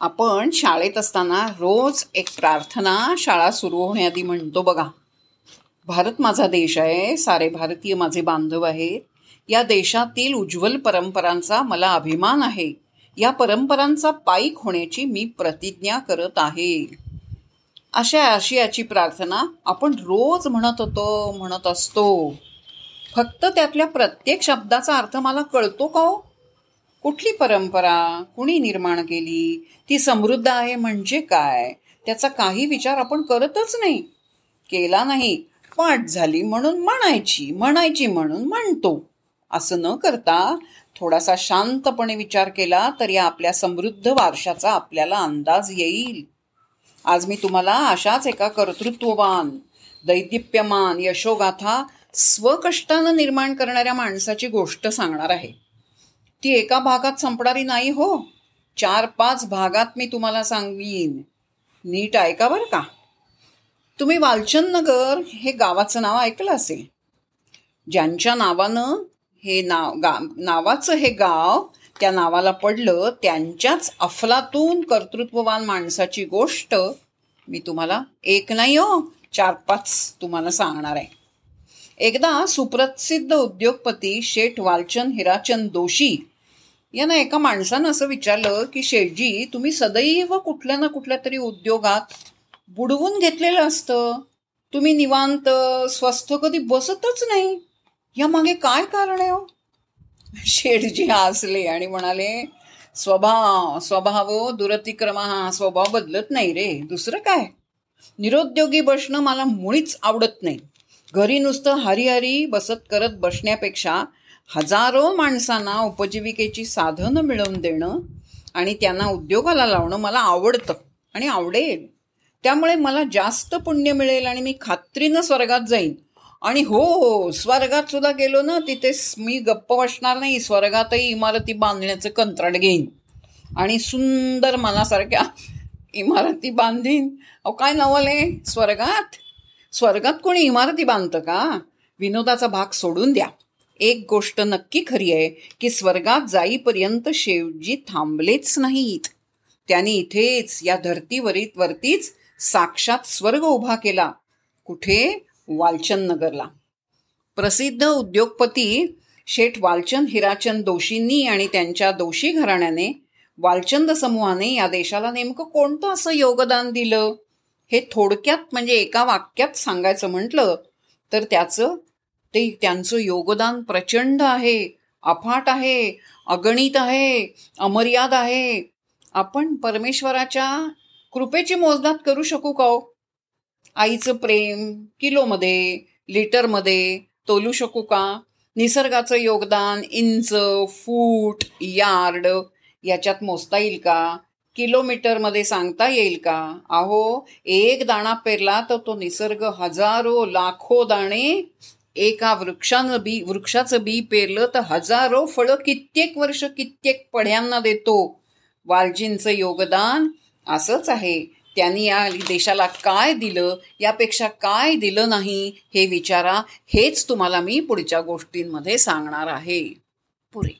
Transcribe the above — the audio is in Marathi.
आपण शाळेत असताना रोज एक प्रार्थना शाळा सुरू होण्याआधी म्हणतो बघा भारत माझा देश आहे सारे भारतीय माझे बांधव आहेत. या देशातील उज्ज्वल परंपरांचा मला अभिमान आहे. या परंपरांचा पाईक होण्याची मी प्रतिज्ञा करत आहे. अशा आशियाची प्रार्थना आपण रोज म्हणत होतो म्हणत असतो. फक्त त्यातल्या प्रत्येक शब्दाचा अर्थ मला कळतो का हो? कुठली परंपरा कुणी निर्माण केली ती समृद्ध आहे म्हणजे काय? त्याचा काही विचार आपण करतच नाही. केला नाही. पाठ झाली म्हणून म्हणायची म्हणायची म्हणून म्हणतो. असं न करता थोडासा शांतपणे विचार केला तर या आपल्या समृद्ध वारशाचा आपल्याला अंदाज येईल. आज मी तुम्हाला अशाच एका कर्तृत्ववान दैदिप्यमान यशोगाथा स्वकष्टानं निर्माण करणाऱ्या माणसाची गोष्ट सांगणार आहे. ती एका भागात संपणारी नाही हो. चार पाच भागात मी तुम्हाला सांगीन. नीट ऐका बरं का. तुम्ही वालचंदनगर हे गावाचं नाव ऐकलं असेल? ज्यांच्या नावानं हे नाव गा नावाचं हे गाव त्या नावाला पडलं त्यांच्याच अफलातून कर्तृत्ववान माणसाची गोष्ट मी तुम्हाला एक नाही हो चार पाच तुम्हाला सांगणार आहे. एकदा सुप्रसिद्ध उद्योगपती शेठ वालचंद हिराचंद दोशी यांना एका माणसानं असं विचारलं की शेठजी तुम्ही सदैव कुठल्या ना कुठल्या तरी उद्योगात बुडवून घेतलेलं असतं. तुम्ही निवांत स्वस्थ कधी बसतच नाही. या मागे काय कारण आहे हो? शेठजी हसले आणि म्हणाले स्वभाव स्वभाव दुरतिक्रमा हा स्वभाव बदलत नाही रे. दुसरं काय? निरुद्योगी बसणं मला मुळीच आवडत नाही. घरी नुसतं हरिहरी बसत करत बसण्यापेक्षा हजारो माणसांना उपजीविकेची साधनं मिळवून देणं आणि त्यांना उद्योगाला लावणं मला आवडतं आणि आवडेल. त्यामुळे मला जास्त पुण्य मिळेल आणि मी खात्रीनं स्वर्गात जाईन. आणि हो हो स्वर्गात सुद्धा गेलो ना तिथे मी गप्प बसणार नाही स्वर्गातही इमारती बांधण्याचं कंत्राट घेईन. आणि सुंदर मनासारख्या इमारती बांधीन. अहो काय नवले स्वर्गात? स्वर्गात कोणी इमारती बांधतं का? विनोदाचा भाग सोडून द्या. एक गोष्ट नक्की खरी आहे की स्वर्गात जाईपर्यंत शेवजी थांबलेच नाहीत. त्यांनी इथेच या धर्तीवरीत वरतीच साक्षात स्वर्ग उभा केला कुठे? वालचंद नगरला प्रसिद्ध उद्योगपती शेठ वालचंद हिराचंद दोषींनी आणि त्यांच्या दोषी घराण्याने वालचंद समूहाने या देशाला नेमकं कोणतं असं योगदान दिलं? हे थोडक्यात म्हणजे एका वाक्यात सांगायचं म्हटलं तर त्याचं ते त्यांचं योगदान प्रचंड आहे अफाट आहे अगणित आहे अमर्याद आहे. आपण परमेश्वराच्या कृपेची मोजदात करू शकू का हो? आईचं प्रेम किलोमध्ये लिटरमध्ये तोलू शकू का? निसर्गाचं योगदान इंच फूट यार्ड याच्यात मोजता येईल का? किलोमीटरमध्ये सांगता येईल का? अहो एक दाणा पेरला तर तो निसर्ग हजारो लाखो दाणे एका वृक्षानं बी वृक्षाचं बी पेरलं तर हजारो फळं कित्येक वर्ष कित्येक पढ्यांना देतो. वालजींचं योगदान असंच आहे. त्यांनी या देशाला काय दिलं यापेक्षा काय दिलं नाही हे विचारा हेच तुम्हाला मी पुढच्या गोष्टींमध्ये सांगणार आहे. पुरे